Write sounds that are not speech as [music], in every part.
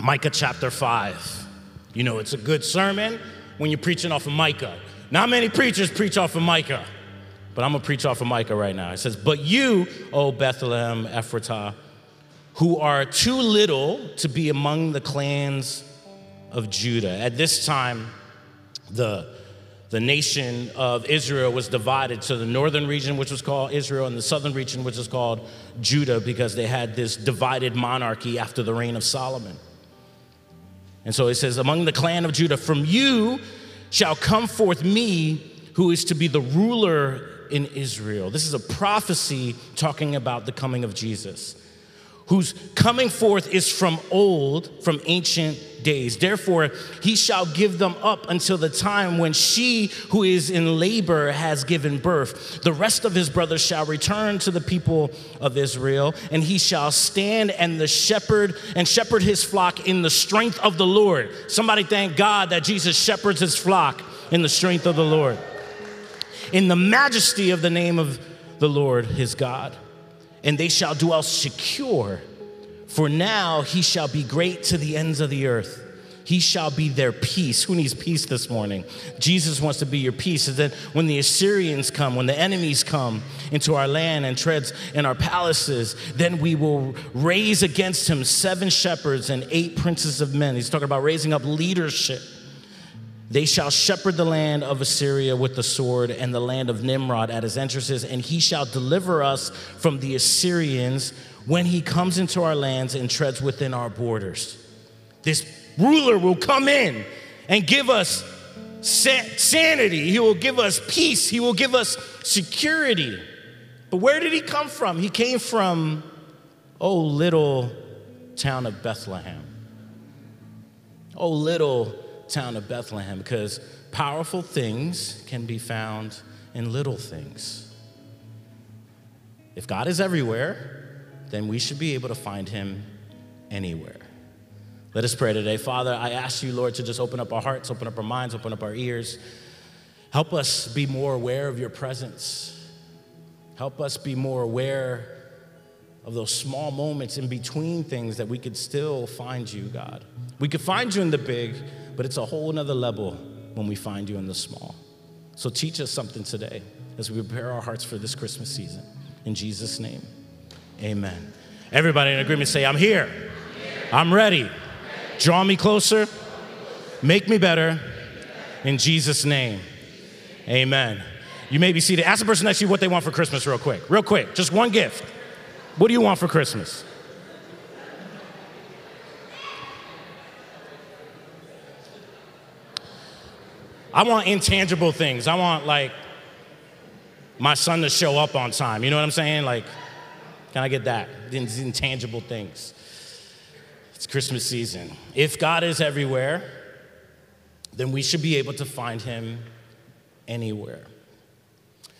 Micah chapter 5. You know, it's a good sermon when you're preaching off of Micah. Not many preachers preach off of Micah, but I'm gonna preach off of Micah right now. It says, But you, O Bethlehem Ephratah, who are too little to be among the clans of Judah. At this time, the, the nation of Israel was divided to the northern region, which was called Israel, and the southern region, which was called Judah, because they had this divided monarchy after the reign of Solomon. And so it says, Among the clan of Judah, from you shall come forth me who is to be the ruler in Israel. This is a prophecy talking about the coming of Jesus whose coming forth is from old, from ancient days. Therefore, he shall give them up until the time when she who is in labor has given birth. The rest of his brothers shall return to the people of Israel, and he shall stand and the shepherd and shepherd his flock in the strength of the Lord. Somebody thank God that Jesus shepherds his flock in the strength of the Lord. In the majesty of the name of the Lord his God and they shall dwell secure. For now he shall be great to the ends of the earth. He shall be their peace. Who needs peace this morning? Jesus wants to be your peace. And then when the Assyrians come, when the enemies come into our land and treads in our palaces, then we will raise against him seven shepherds and eight princes of men. He's talking about raising up leadership they shall shepherd the land of Assyria with the sword and the land of Nimrod at his entrances, and he shall deliver us from the Assyrians when he comes into our lands and treads within our borders. This ruler will come in and give us sanity, he will give us peace, he will give us security. But where did he come from? He came from, oh, little town of Bethlehem. Oh, little town of Bethlehem because powerful things can be found in little things. If God is everywhere, then we should be able to find him anywhere. Let us pray today. Father, I ask you, Lord, to just open up our hearts, open up our minds, open up our ears. Help us be more aware of your presence. Help us be more aware of those small moments in between things that we could still find you, God. We could find you in the big, but it's a whole nother level when we find you in the small. So teach us something today as we prepare our hearts for this Christmas season. In Jesus' name, amen. Everybody in agreement say, I'm here. I'm ready. Draw me closer. Make me better. In Jesus' name, amen. You may be seated. Ask the person next to you what they want for Christmas, real quick. Real quick. Just one gift. What do you want for Christmas? I want intangible things. I want like my son to show up on time. You know what I'm saying? Like, can I get that? These intangible things. It's Christmas season. If God is everywhere, then we should be able to find him anywhere.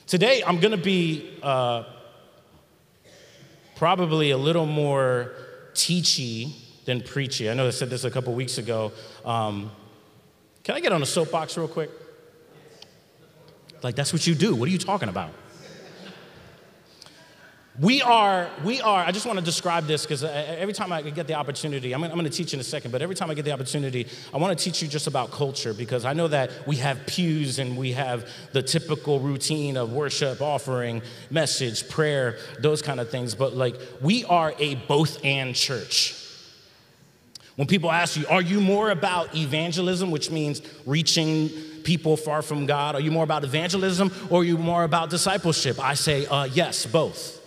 Today, I'm going to be uh, probably a little more teachy than preachy. I know I said this a couple weeks ago. Um, can I get on a soapbox real quick? Like, that's what you do. What are you talking about? We are, we are, I just want to describe this because uh, every time I get the opportunity, I'm, I'm going to teach in a second, but every time I get the opportunity, I want to teach you just about culture because I know that we have pews and we have the typical routine of worship, offering, message, prayer, those kind of things, but like we are a both and church. When people ask you, are you more about evangelism, which means reaching people far from God? Are you more about evangelism or are you more about discipleship? I say, uh, yes, both.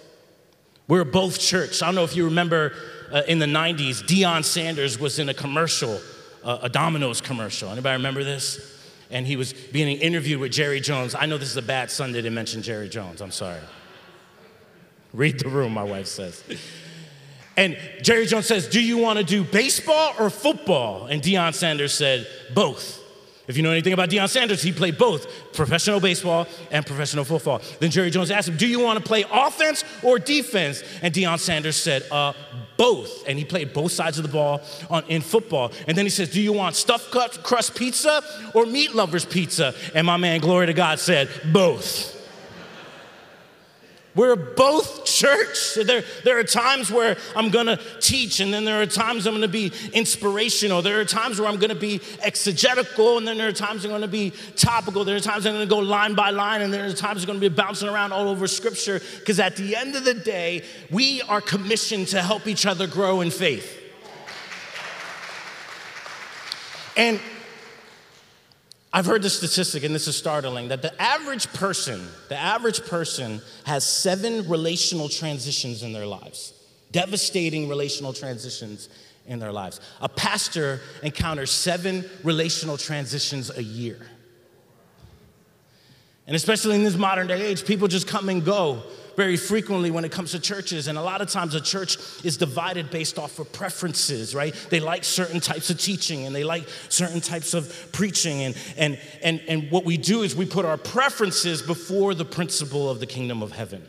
We're both church. I don't know if you remember uh, in the 90s, Deion Sanders was in a commercial, uh, a Domino's commercial. Anybody remember this? And he was being interviewed with Jerry Jones. I know this is a bad Sunday to mention Jerry Jones. I'm sorry. Read the room, my wife says. And Jerry Jones says, Do you want to do baseball or football? And Deion Sanders said, Both. If you know anything about Deion Sanders, he played both professional baseball and professional football. Then Jerry Jones asked him, Do you want to play offense or defense? And Deion Sanders said, uh, Both. And he played both sides of the ball on, in football. And then he says, Do you want stuffed crust pizza or meat lovers pizza? And my man, glory to God, said, Both. We're both church. There, there are times where I'm gonna teach, and then there are times I'm gonna be inspirational. There are times where I'm gonna be exegetical, and then there are times I'm gonna be topical. There are times I'm gonna go line by line, and there are times I'm gonna be bouncing around all over scripture. Because at the end of the day, we are commissioned to help each other grow in faith. And I've heard the statistic, and this is startling, that the average person, the average person has seven relational transitions in their lives, devastating relational transitions in their lives. A pastor encounters seven relational transitions a year. And especially in this modern day age, people just come and go very frequently when it comes to churches. And a lot of times a church is divided based off of preferences, right? They like certain types of teaching and they like certain types of preaching. And, and, and, and what we do is we put our preferences before the principle of the kingdom of heaven.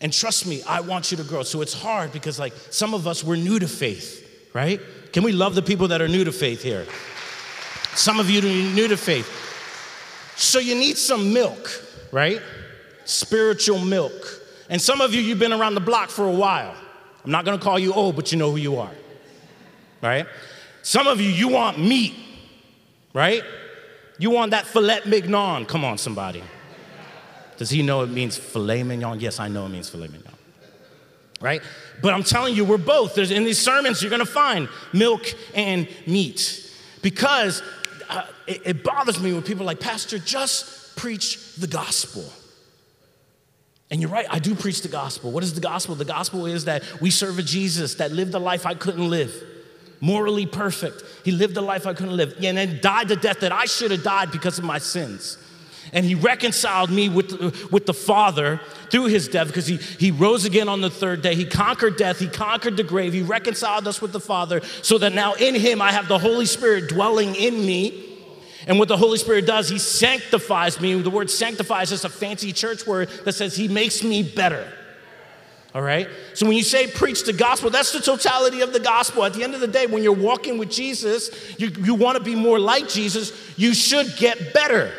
And trust me, I want you to grow. So it's hard because, like, some of us, we're new to faith, right? Can we love the people that are new to faith here? Some of you are new to faith. So you need some milk, right? Spiritual milk. And some of you, you've been around the block for a while. I'm not gonna call you old, but you know who you are, right? Some of you, you want meat, right? You want that filet mignon. Come on, somebody. Does he know it means filet mignon? Yes, I know it means filet mignon, right? But I'm telling you, we're both. There's, in these sermons, you're gonna find milk and meat because uh, it, it bothers me when people are like, Pastor, just preach the gospel. And you're right, I do preach the gospel. What is the gospel? The gospel is that we serve a Jesus that lived a life I couldn't live, morally perfect. He lived a life I couldn't live, and then died the death that I should have died because of my sins. And he reconciled me with, with the Father through his death because he, he rose again on the third day. He conquered death, he conquered the grave, he reconciled us with the Father so that now in him I have the Holy Spirit dwelling in me and what the Holy Spirit does, He sanctifies me. The word sanctifies is a fancy church word that says He makes me better. All right? So when you say preach the gospel, that's the totality of the gospel. At the end of the day, when you're walking with Jesus, you, you want to be more like Jesus, you should get better.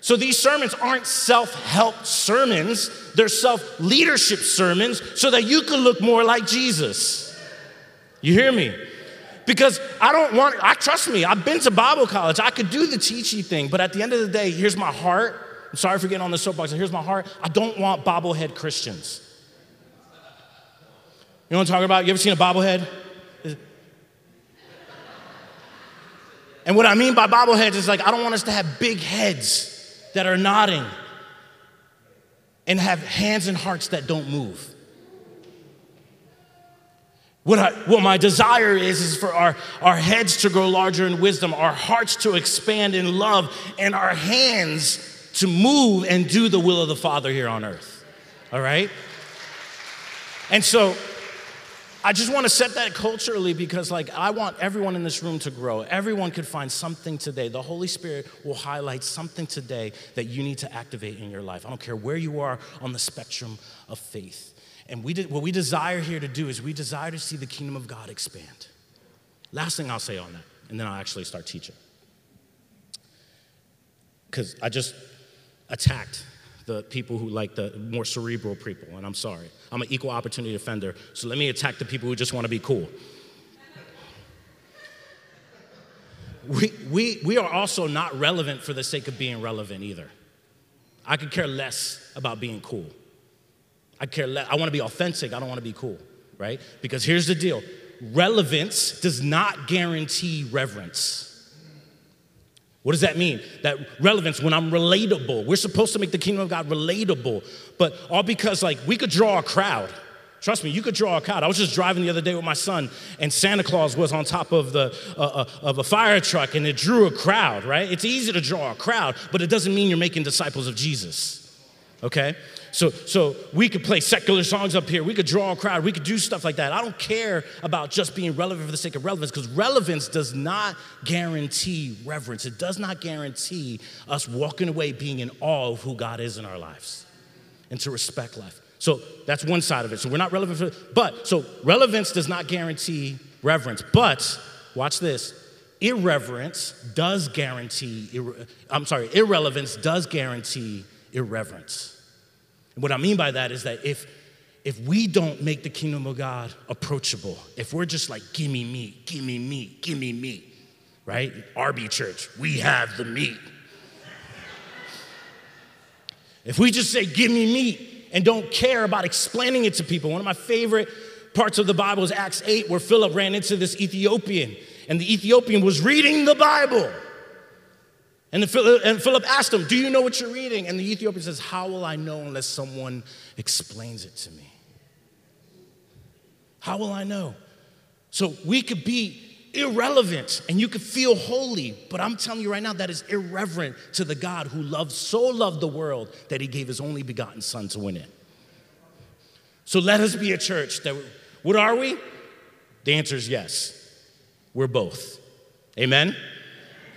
So these sermons aren't self help sermons, they're self leadership sermons so that you can look more like Jesus. You hear me? Because I don't want, I trust me, I've been to Bible college. I could do the teaching thing, but at the end of the day, here's my heart. I'm sorry for getting on the soapbox. Here's my heart. I don't want bobblehead Christians. You know what I'm talking about? You ever seen a bobblehead? And what I mean by bobbleheads is like, I don't want us to have big heads that are nodding and have hands and hearts that don't move. What, I, what my desire is, is for our, our heads to grow larger in wisdom, our hearts to expand in love, and our hands to move and do the will of the Father here on earth. All right? And so I just want to set that culturally because, like, I want everyone in this room to grow. Everyone could find something today. The Holy Spirit will highlight something today that you need to activate in your life. I don't care where you are on the spectrum of faith. And we what we desire here to do is we desire to see the kingdom of God expand. Last thing I'll say on that, and then I'll actually start teaching. Because I just attacked the people who like the more cerebral people, and I'm sorry. I'm an equal opportunity offender, so let me attack the people who just want to be cool. We, we, we are also not relevant for the sake of being relevant either. I could care less about being cool. I care less. I want to be authentic. I don't want to be cool, right? Because here's the deal relevance does not guarantee reverence. What does that mean? That relevance, when I'm relatable, we're supposed to make the kingdom of God relatable, but all because, like, we could draw a crowd. Trust me, you could draw a crowd. I was just driving the other day with my son, and Santa Claus was on top of, the, uh, uh, of a fire truck, and it drew a crowd, right? It's easy to draw a crowd, but it doesn't mean you're making disciples of Jesus, okay? So, so we could play secular songs up here. We could draw a crowd. We could do stuff like that. I don't care about just being relevant for the sake of relevance because relevance does not guarantee reverence. It does not guarantee us walking away being in awe of who God is in our lives and to respect life. So that's one side of it. So we're not relevant for, but so relevance does not guarantee reverence. But watch this irreverence does guarantee, I'm sorry, irrelevance does guarantee irreverence. And what I mean by that is that if if we don't make the kingdom of God approachable, if we're just like, give me meat, give me meat, give me meat, right? RB Church, we have the meat. if we just say, give me meat, and don't care about explaining it to people, one of my favorite parts of the Bible is Acts 8, where Philip ran into this Ethiopian, and the Ethiopian was reading the Bible. And, the, and Philip asked him, Do you know what you're reading? And the Ethiopian says, How will I know unless someone explains it to me? How will I know? So we could be irrelevant and you could feel holy, but I'm telling you right now that is irreverent to the God who loved so loved the world that he gave his only begotten son to win it. So let us be a church that what are we? The answer is yes. We're both. Amen.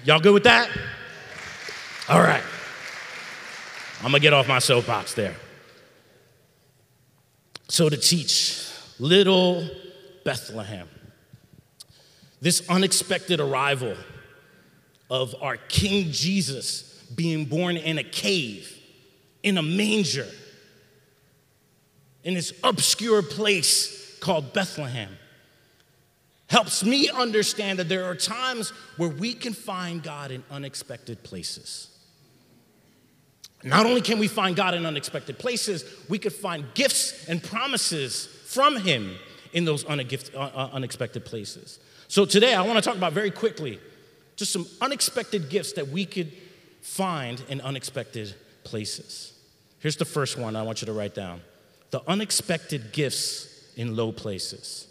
Y'all good with that? All right. I'm going to get off my soapbox there. So to teach little Bethlehem. This unexpected arrival of our King Jesus being born in a cave, in a manger, in this obscure place called Bethlehem, helps me understand that there are times where we can find God in unexpected places. Not only can we find God in unexpected places, we could find gifts and promises from Him in those uh, uh, unexpected places. So today, I want to talk about very quickly just some unexpected gifts that we could find in unexpected places. Here's the first one I want you to write down the unexpected gifts in low places.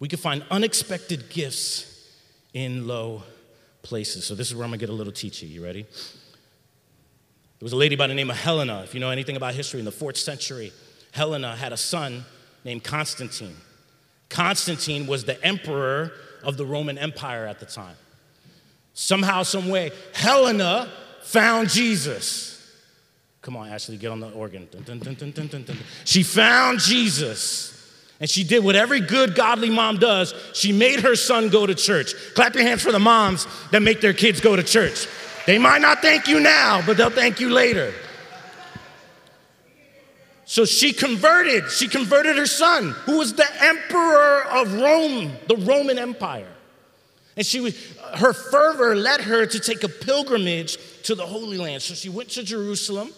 We could find unexpected gifts in low places. So, this is where I'm gonna get a little teachy. You ready? There was a lady by the name of Helena. If you know anything about history, in the fourth century, Helena had a son named Constantine. Constantine was the emperor of the Roman Empire at the time. Somehow, some way, Helena found Jesus. Come on, Ashley, get on the organ. Dun, dun, dun, she found Jesus. And she did what every good godly mom does. She made her son go to church. Clap your hands for the moms that make their kids go to church. They might not thank you now, but they'll thank you later. So she converted. She converted her son, who was the emperor of Rome, the Roman Empire. And she was, her fervor led her to take a pilgrimage to the Holy Land. So she went to Jerusalem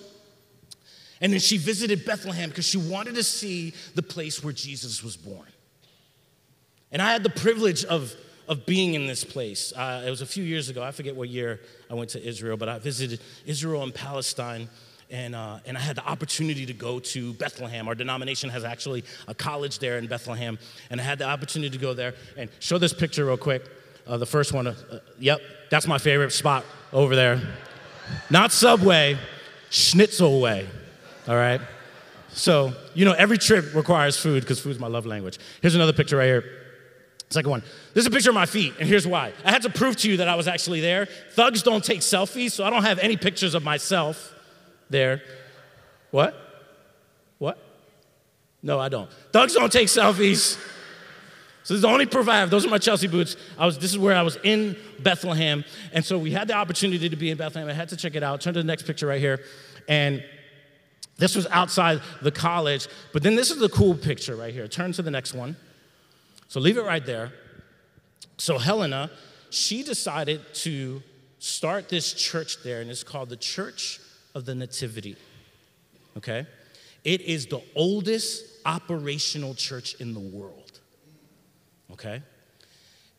and then she visited Bethlehem because she wanted to see the place where Jesus was born. And I had the privilege of, of being in this place. Uh, it was a few years ago. I forget what year I went to Israel, but I visited Israel and Palestine and, uh, and I had the opportunity to go to Bethlehem. Our denomination has actually a college there in Bethlehem, and I had the opportunity to go there and show this picture real quick. Uh, the first one, uh, yep, that's my favorite spot over there. Not Subway, Schnitzel Way, all right? So, you know, every trip requires food because food's my love language. Here's another picture right here. Second one. This is a picture of my feet, and here's why. I had to prove to you that I was actually there. Thugs don't take selfies, so I don't have any pictures of myself there. What? What? No, I don't. Thugs don't take selfies. So this is the only proof I have. Those are my Chelsea boots. I was, this is where I was in Bethlehem. And so we had the opportunity to be in Bethlehem. I had to check it out. Turn to the next picture right here. And this was outside the college. But then this is the cool picture right here. Turn to the next one. So leave it right there. So Helena, she decided to start this church there, and it's called the Church of the Nativity. Okay? It is the oldest operational church in the world. Okay?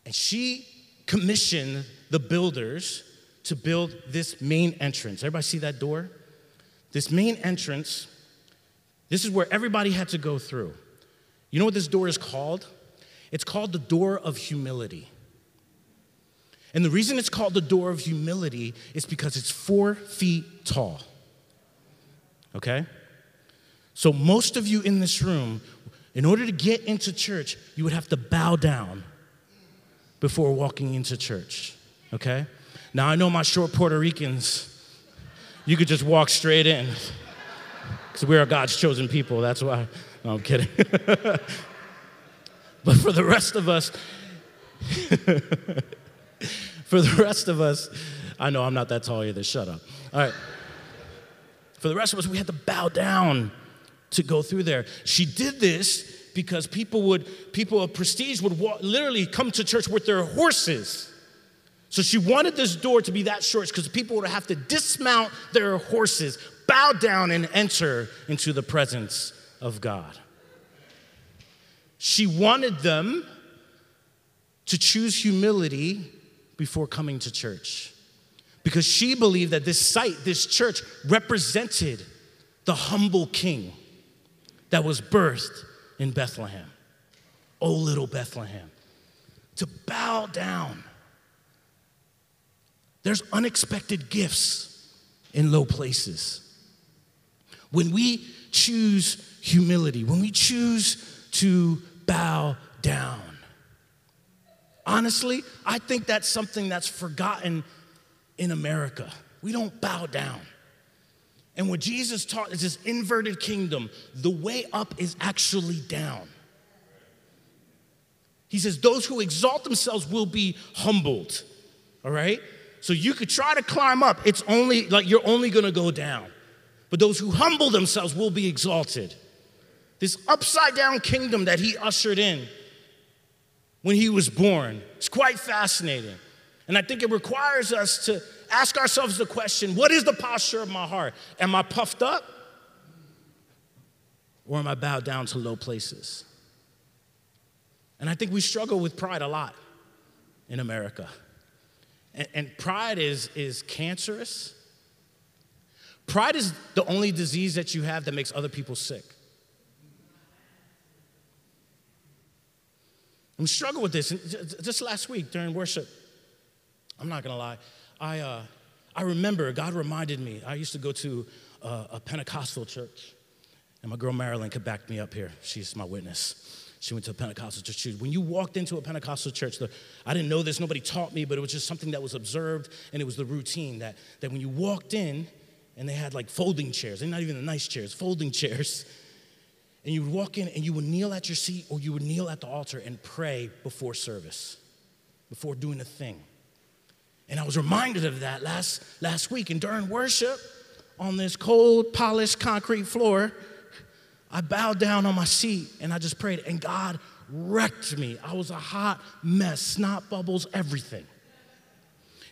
And she commissioned the builders to build this main entrance. Everybody see that door? This main entrance, this is where everybody had to go through. You know what this door is called? It's called the door of humility. And the reason it's called the door of humility is because it's four feet tall. Okay? So, most of you in this room, in order to get into church, you would have to bow down before walking into church. Okay? Now, I know my short Puerto Ricans, you could just walk straight in because we are God's chosen people. That's why. No, I'm kidding. [laughs] but for the rest of us, for the rest of us, I know I'm not that tall either. Shut up. All right. For the rest of us, we had to bow down to go through there. She did this because people would people of prestige would walk, literally come to church with their horses. So she wanted this door to be that short because people would have to dismount their horses, bow down, and enter into the presence of God. She wanted them to choose humility before coming to church because she believed that this site, this church, represented the humble king that was birthed in Bethlehem. Oh, little Bethlehem. To bow down. There's unexpected gifts in low places. When we choose humility, when we choose to bow down, honestly, I think that's something that's forgotten in America. We don't bow down. And what Jesus taught is this inverted kingdom. The way up is actually down. He says, Those who exalt themselves will be humbled. All right? So you could try to climb up, it's only like you're only gonna go down. But those who humble themselves will be exalted. This upside down kingdom that he ushered in when he was born. It's quite fascinating. And I think it requires us to ask ourselves the question what is the posture of my heart? Am I puffed up? Or am I bowed down to low places? And I think we struggle with pride a lot in America. And, and pride is, is cancerous. Pride is the only disease that you have that makes other people sick. I'm struggling with this. Just last week during worship, I'm not gonna lie, I, uh, I remember God reminded me, I used to go to a, a Pentecostal church, and my girl Marilyn could back me up here. She's my witness. She went to a Pentecostal church. When you walked into a Pentecostal church, the, I didn't know this, nobody taught me, but it was just something that was observed, and it was the routine that, that when you walked in, and they had like folding chairs, they're not even the nice chairs, folding [laughs] chairs, and you would walk in and you would kneel at your seat or you would kneel at the altar and pray before service, before doing a thing. And I was reminded of that last, last week. And during worship, on this cold, polished concrete floor, I bowed down on my seat and I just prayed. And God wrecked me. I was a hot mess, snot bubbles, everything.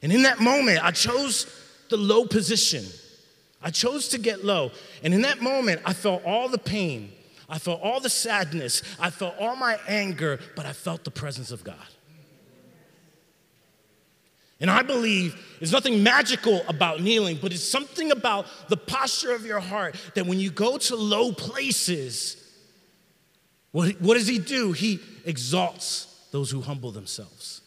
And in that moment, I chose the low position. I chose to get low. And in that moment, I felt all the pain. I felt all the sadness. I felt all my anger, but I felt the presence of God. And I believe there's nothing magical about kneeling, but it's something about the posture of your heart that when you go to low places, what, what does he do? He exalts those who humble themselves.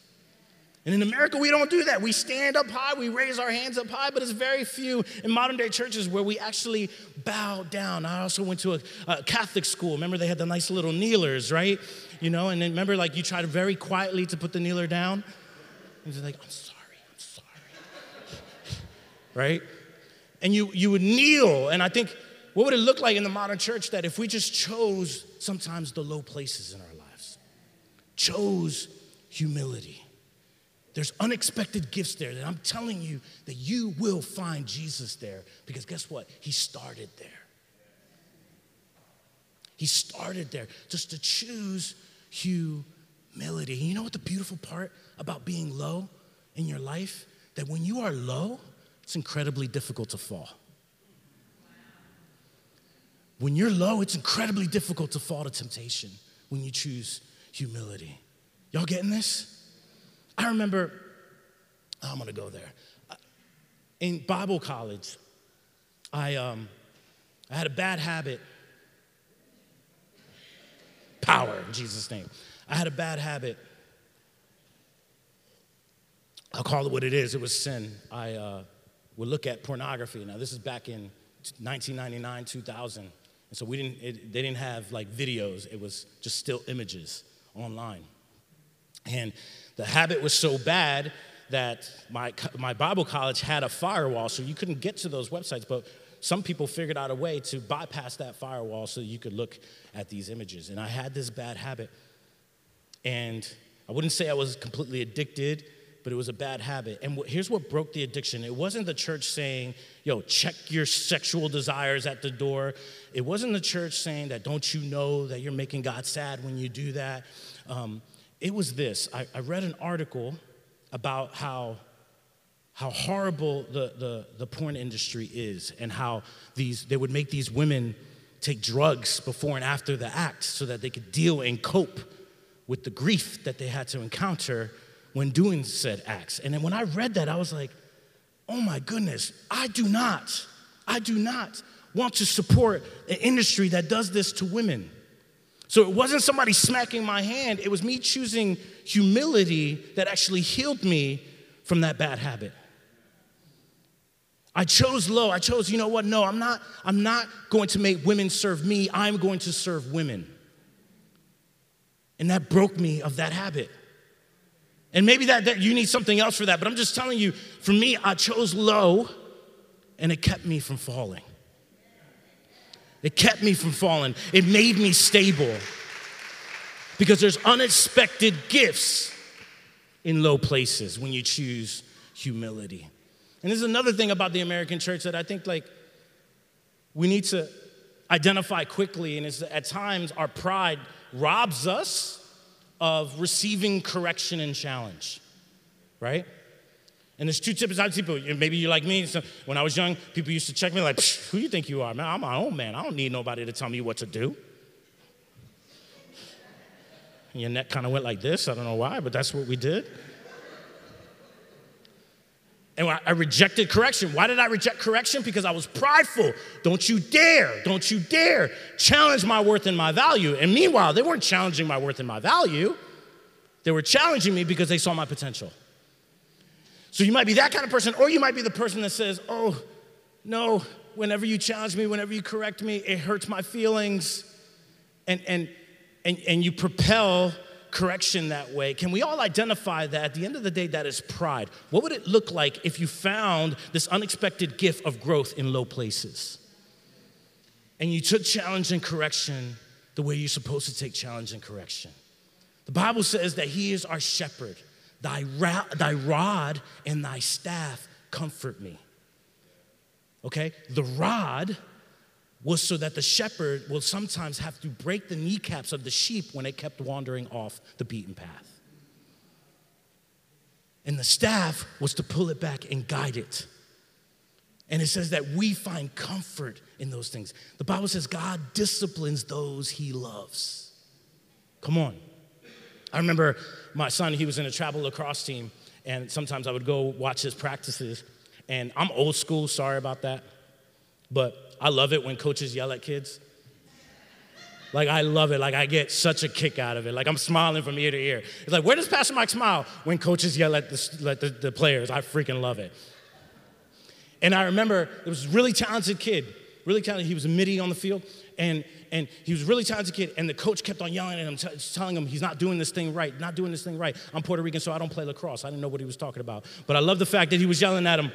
And in America, we don't do that. We stand up high, we raise our hands up high, but it's very few in modern day churches where we actually bow down. I also went to a, a Catholic school. Remember, they had the nice little kneelers, right? You know, and then remember, like, you tried very quietly to put the kneeler down. And they're like, I'm sorry I'm sorry. [laughs] right? And you, you would kneel. And I think, what would it look like in the modern church that if we just chose sometimes the low places in our lives, chose humility? There's unexpected gifts there that I'm telling you that you will find Jesus there because guess what? He started there. He started there just to choose humility. You know what the beautiful part about being low in your life? That when you are low, it's incredibly difficult to fall. When you're low, it's incredibly difficult to fall to temptation when you choose humility. Y'all getting this? I remember, I'm gonna go there. In Bible college, I, um, I had a bad habit. Power in Jesus' name. I had a bad habit. I'll call it what it is. It was sin. I, uh, would look at pornography. Now, this is back in 1999, 2000. And so we didn't, it, they didn't have like videos, it was just still images online. And the habit was so bad that my, my Bible college had a firewall, so you couldn't get to those websites. But some people figured out a way to bypass that firewall so you could look at these images. And I had this bad habit. And I wouldn't say I was completely addicted but it was a bad habit. And here's what broke the addiction it wasn't the church saying, yo, check your sexual desires at the door. It wasn't the church saying that, don't you know that you're making God sad when you do that. Um, it was this I, I read an article about how how horrible the, the, the porn industry is and how these they would make these women take drugs before and after the act so that they could deal and cope with the grief that they had to encounter when doing said acts. And then when I read that, I was like, oh my goodness, I do not, I do not want to support an industry that does this to women. So it wasn't somebody smacking my hand, it was me choosing humility that actually healed me from that bad habit. I chose low. I chose, you know what? No, I'm not I'm not going to make women serve me. I'm going to serve women. And that broke me of that habit. And maybe that, that you need something else for that, but I'm just telling you, for me, I chose low and it kept me from falling. It kept me from falling. It made me stable. Because there's unexpected gifts in low places when you choose humility. And there's another thing about the American church that I think like we need to identify quickly, and is at times our pride robs us of receiving correction and challenge, right? And there's two types people. Maybe you're like me. So when I was young, people used to check me like, who do you think you are, man? I'm my own man. I don't need nobody to tell me what to do. And your neck kind of went like this. I don't know why, but that's what we did. And I rejected correction. Why did I reject correction? Because I was prideful. Don't you dare, don't you dare challenge my worth and my value. And meanwhile, they weren't challenging my worth and my value. They were challenging me because they saw my potential. So you might be that kind of person, or you might be the person that says, Oh, no, whenever you challenge me, whenever you correct me, it hurts my feelings. And, and, and, and you propel correction that way, can we all identify that at the end of the day, that is pride? What would it look like if you found this unexpected gift of growth in low places? And you took challenge and correction the way you're supposed to take challenge and correction. The Bible says that He is our shepherd. Thy, ra- thy rod and thy staff comfort me. Okay? The rod was so that the shepherd will sometimes have to break the kneecaps of the sheep when it kept wandering off the beaten path. And the staff was to pull it back and guide it. And it says that we find comfort in those things. The Bible says God disciplines those he loves. Come on. I remember my son, he was in a travel lacrosse team, and sometimes I would go watch his practices. And I'm old school, sorry about that. But I love it when coaches yell at kids. Like, I love it. Like, I get such a kick out of it. Like, I'm smiling from ear to ear. It's like, where does Pastor Mike smile? When coaches yell at the, the, the players. I freaking love it. And I remember there was a really talented kid, really talented. He was a middie on the field, and, and he was really talented kid. And the coach kept on yelling at him, t- telling him he's not doing this thing right, not doing this thing right. I'm Puerto Rican, so I don't play lacrosse. I didn't know what he was talking about. But I love the fact that he was yelling at him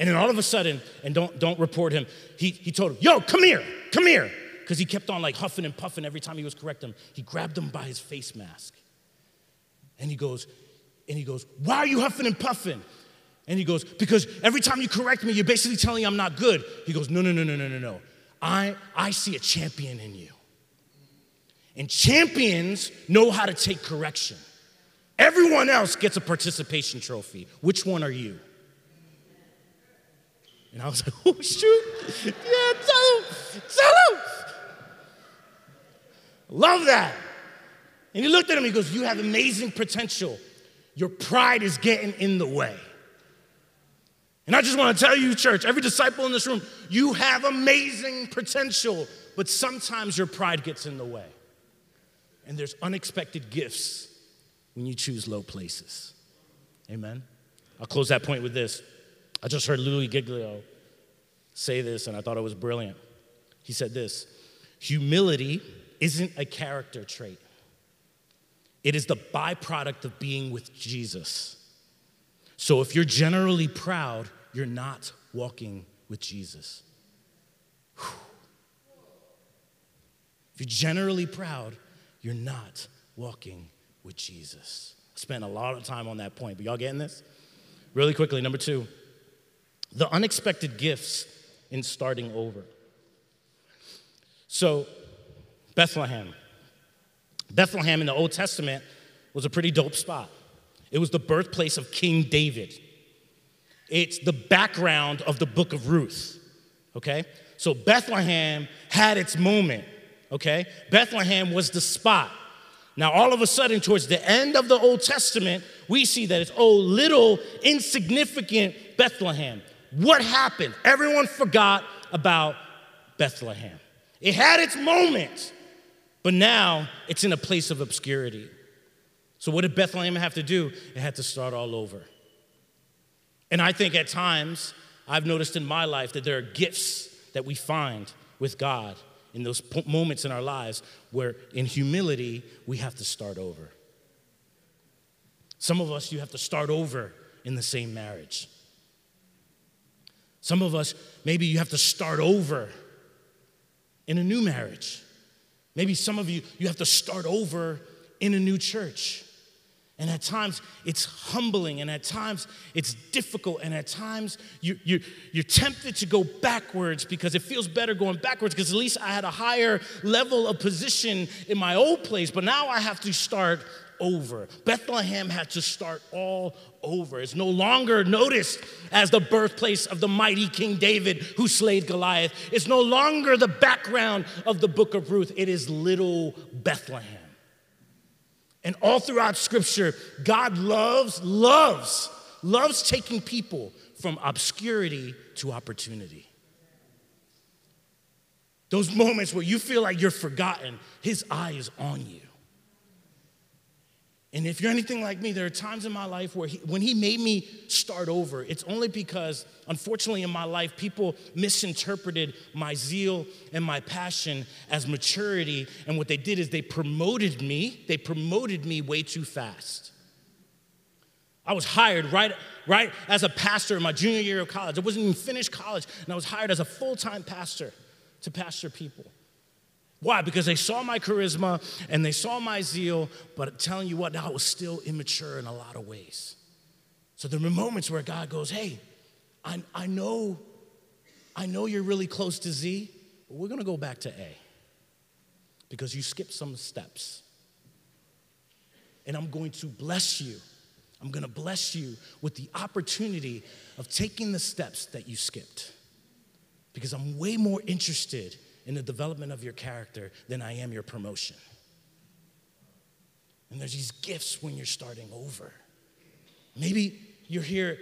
and then all of a sudden, and don't, don't report him, he, he told him, Yo, come here, come here. Because he kept on like huffing and puffing every time he was correcting him. He grabbed him by his face mask. And he goes, and he goes, Why are you huffing and puffing? And he goes, Because every time you correct me, you're basically telling me I'm not good. He goes, No, no, no, no, no, no, no. I, I see a champion in you. And champions know how to take correction. Everyone else gets a participation trophy. Which one are you? And I was like, [laughs] oh, shoot. Yeah, tell him. Tell him. Love that. And he looked at him, he goes, You have amazing potential. Your pride is getting in the way. And I just want to tell you, church, every disciple in this room, you have amazing potential, but sometimes your pride gets in the way. And there's unexpected gifts when you choose low places. Amen. I'll close that point with this. I just heard Louis Giglio say this, and I thought it was brilliant. He said this Humility isn't a character trait, it is the byproduct of being with Jesus. So if you're generally proud, you're not walking with Jesus. Whew. If you're generally proud, you're not walking with Jesus. I spent a lot of time on that point, but y'all getting this? Really quickly, number two, the unexpected gifts in starting over. So, Bethlehem. Bethlehem in the Old Testament was a pretty dope spot. It was the birthplace of King David. It's the background of the book of Ruth, okay? So Bethlehem had its moment, okay? Bethlehem was the spot. Now, all of a sudden, towards the end of the Old Testament, we see that it's, oh, little, insignificant Bethlehem. What happened? Everyone forgot about Bethlehem. It had its moment, but now it's in a place of obscurity. So, what did Bethlehem have to do? It had to start all over. And I think at times, I've noticed in my life that there are gifts that we find with God in those moments in our lives where, in humility, we have to start over. Some of us, you have to start over in the same marriage. Some of us, maybe you have to start over in a new marriage. Maybe some of you, you have to start over in a new church. And at times it's humbling, and at times it's difficult, and at times you, you, you're tempted to go backwards because it feels better going backwards because at least I had a higher level of position in my old place, but now I have to start over. Bethlehem had to start all over. It's no longer noticed as the birthplace of the mighty King David who slayed Goliath. It's no longer the background of the book of Ruth. It is little Bethlehem. And all throughout scripture, God loves, loves, loves taking people from obscurity to opportunity. Those moments where you feel like you're forgotten, His eye is on you. And if you're anything like me, there are times in my life where he, when he made me start over, it's only because, unfortunately, in my life, people misinterpreted my zeal and my passion as maturity. And what they did is they promoted me, they promoted me way too fast. I was hired right, right as a pastor in my junior year of college. I wasn't even finished college, and I was hired as a full time pastor to pastor people. Why? Because they saw my charisma and they saw my zeal, but telling you what, I was still immature in a lot of ways. So there were moments where God goes, Hey, I, I know, I know you're really close to Z, but we're gonna go back to A because you skipped some steps. And I'm going to bless you. I'm gonna bless you with the opportunity of taking the steps that you skipped because I'm way more interested in the development of your character than I am your promotion. And there's these gifts when you're starting over. Maybe you're here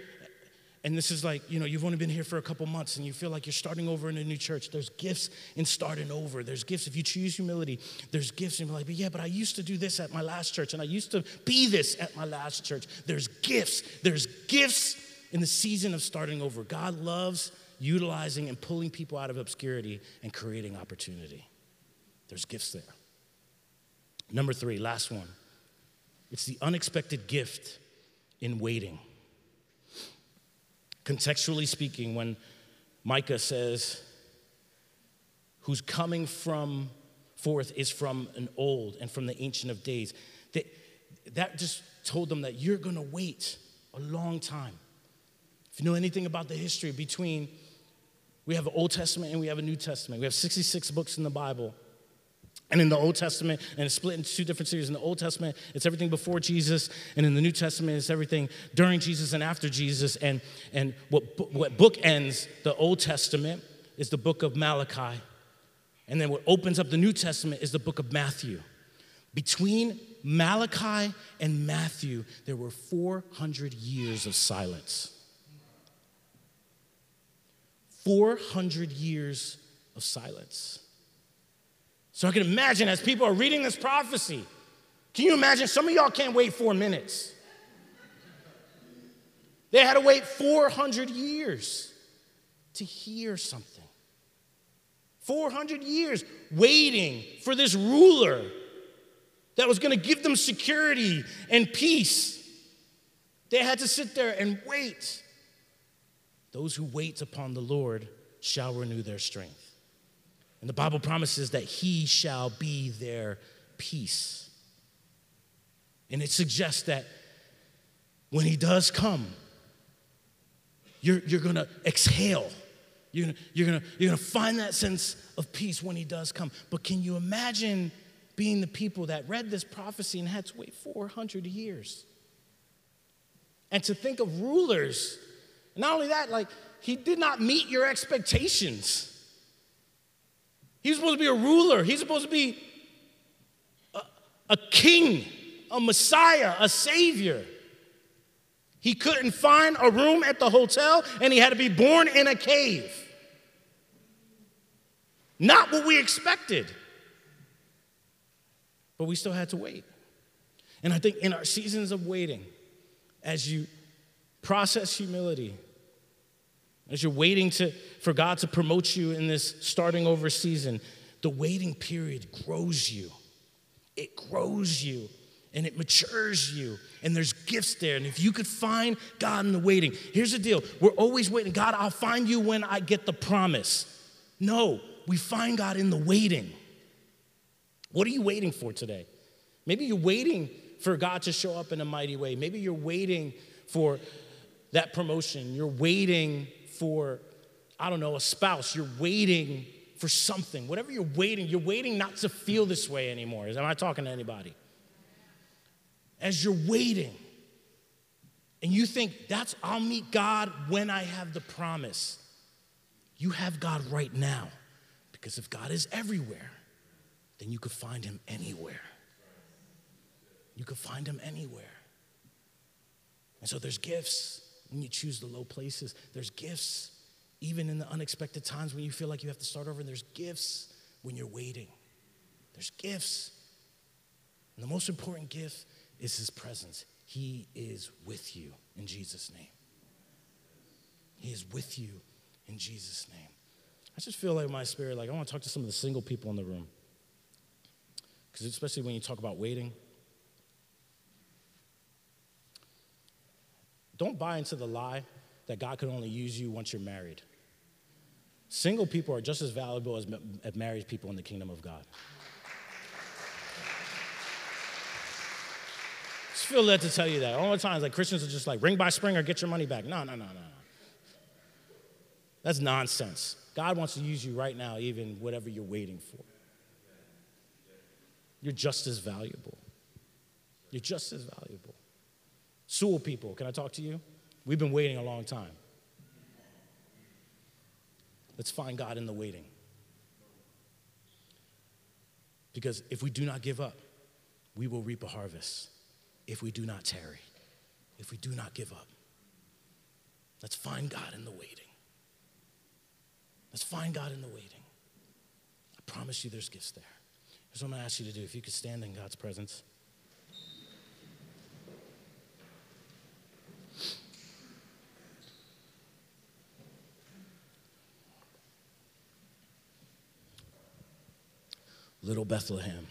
and this is like, you know, you've only been here for a couple months and you feel like you're starting over in a new church. There's gifts in starting over. There's gifts if you choose humility. There's gifts and you're like, but yeah, but I used to do this at my last church and I used to be this at my last church. There's gifts. There's gifts in the season of starting over. God loves utilizing and pulling people out of obscurity and creating opportunity. There's gifts there. Number three, last one. It's the unexpected gift in waiting. Contextually speaking, when Micah says, who's coming from forth is from an old and from the ancient of days, that, that just told them that you're gonna wait a long time. If you know anything about the history between we have an Old Testament and we have a New Testament. We have 66 books in the Bible. And in the Old Testament, and it's split into two different series. In the Old Testament, it's everything before Jesus, and in the New Testament, it's everything during Jesus and after Jesus. And, and what, what book ends the Old Testament is the book of Malachi. And then what opens up the New Testament is the book of Matthew. Between Malachi and Matthew, there were 400 years of silence. 400 years of silence. So I can imagine as people are reading this prophecy, can you imagine? Some of y'all can't wait four minutes. They had to wait 400 years to hear something. 400 years waiting for this ruler that was going to give them security and peace. They had to sit there and wait. Those who wait upon the Lord shall renew their strength. And the Bible promises that He shall be their peace. And it suggests that when he does come, you're, you're gonna exhale. You're gonna, you're, gonna, you're gonna find that sense of peace when he does come. But can you imagine being the people that read this prophecy and had to wait 400 years? And to think of rulers, not only that, like, he did not meet your expectations. He's supposed to be a ruler, he's supposed to be a, a king, a messiah, a savior. He couldn't find a room at the hotel and he had to be born in a cave. Not what we expected. But we still had to wait. And I think in our seasons of waiting, as you process humility, as you're waiting to, for God to promote you in this starting over season, the waiting period grows you. It grows you and it matures you and there's gifts there. And if you could find god in the waiting here's the deal. We're always waiting. God i'll find you when i get the promise. No we find god in the waiting. What are you waiting for today? Maybe you're waiting for god to show up in a mighty way. Maybe you're waiting for that promotion you're waiting for i don't know a spouse you're waiting for something whatever you're waiting you're waiting not to feel this way anymore am i talking to anybody as you're waiting and you think that's I'll meet God when I have the promise. You have God right now. Because if God is everywhere, then you could find him anywhere. You could find him anywhere. And so there's gifts when you choose the low places. There's gifts even in the unexpected times when you feel like you have to start over. And there's gifts when you're waiting. There's gifts. And the most important gift is his presence. He is with you in Jesus' name. He is with you in Jesus' name. I just feel like my spirit, like I want to talk to some of the single people in the room. Because especially when you talk about waiting, don't buy into the lie that God can only use you once you're married. Single people are just as valuable as married people in the kingdom of God. Just feel led to tell you that. All the times, like Christians are just like, ring by spring or get your money back. No, no, no, no, no. That's nonsense. God wants to use you right now, even whatever you're waiting for. You're just as valuable. You're just as valuable. Sewell people, can I talk to you? We've been waiting a long time. Let's find God in the waiting. Because if we do not give up, we will reap a harvest if we do not tarry, if we do not give up. Let's find God in the waiting. Let's find God in the waiting. I promise you there's gifts there. Here's what I'm going to ask you to do. If you could stand in God's presence. Little Bethlehem.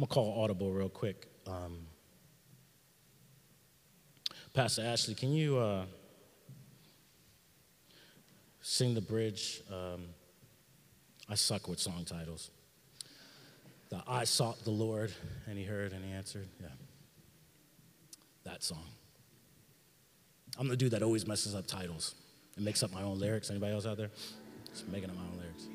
I'm gonna call Audible real quick. Um, Pastor Ashley, can you uh, sing the bridge? Um, I suck with song titles. The I sought the Lord and he heard and he answered. Yeah. That song. I'm the dude that always messes up titles and makes up my own lyrics. Anybody else out there? Just making up my own lyrics.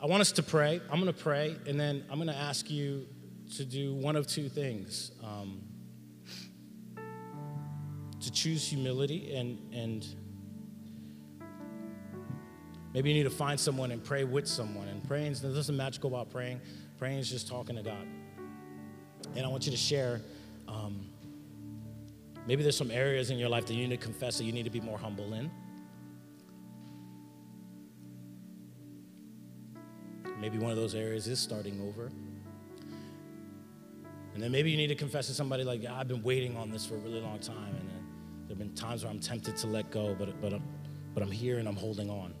I want us to pray. I'm going to pray, and then I'm going to ask you to do one of two things um, to choose humility, and, and maybe you need to find someone and pray with someone. And praying is nothing magical about praying, praying is just talking to God. And I want you to share. Um, maybe there's some areas in your life that you need to confess that you need to be more humble in. Maybe one of those areas is starting over. And then maybe you need to confess to somebody like, I've been waiting on this for a really long time. And there have been times where I'm tempted to let go, but, but, I'm, but I'm here and I'm holding on.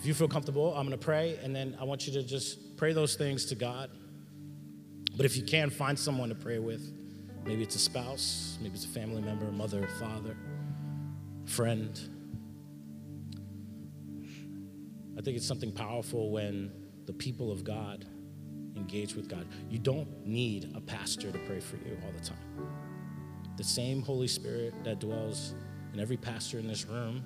If you feel comfortable, I'm going to pray, and then I want you to just pray those things to God. But if you can, find someone to pray with Maybe it's a spouse, maybe it's a family member, mother, father, friend. I think it's something powerful when the people of God engage with God. You don't need a pastor to pray for you all the time. The same Holy Spirit that dwells in every pastor in this room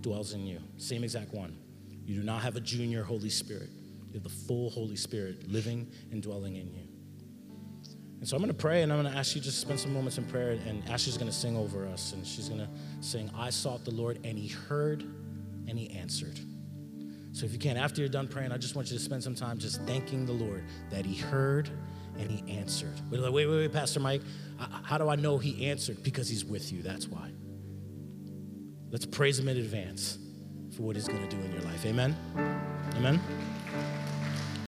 dwells in you. Same exact one. You do not have a junior Holy Spirit. You have the full Holy Spirit living and dwelling in you. And so I'm going to pray and I'm going to ask you just spend some moments in prayer. And Ashley's going to sing over us. And she's going to sing, I sought the Lord and he heard and he answered. So if you can, after you're done praying, I just want you to spend some time just thanking the Lord that he heard and he answered. Wait, wait, wait, wait Pastor Mike. How do I know he answered? Because he's with you. That's why. Let's praise him in advance for what he's going to do in your life. Amen. Amen.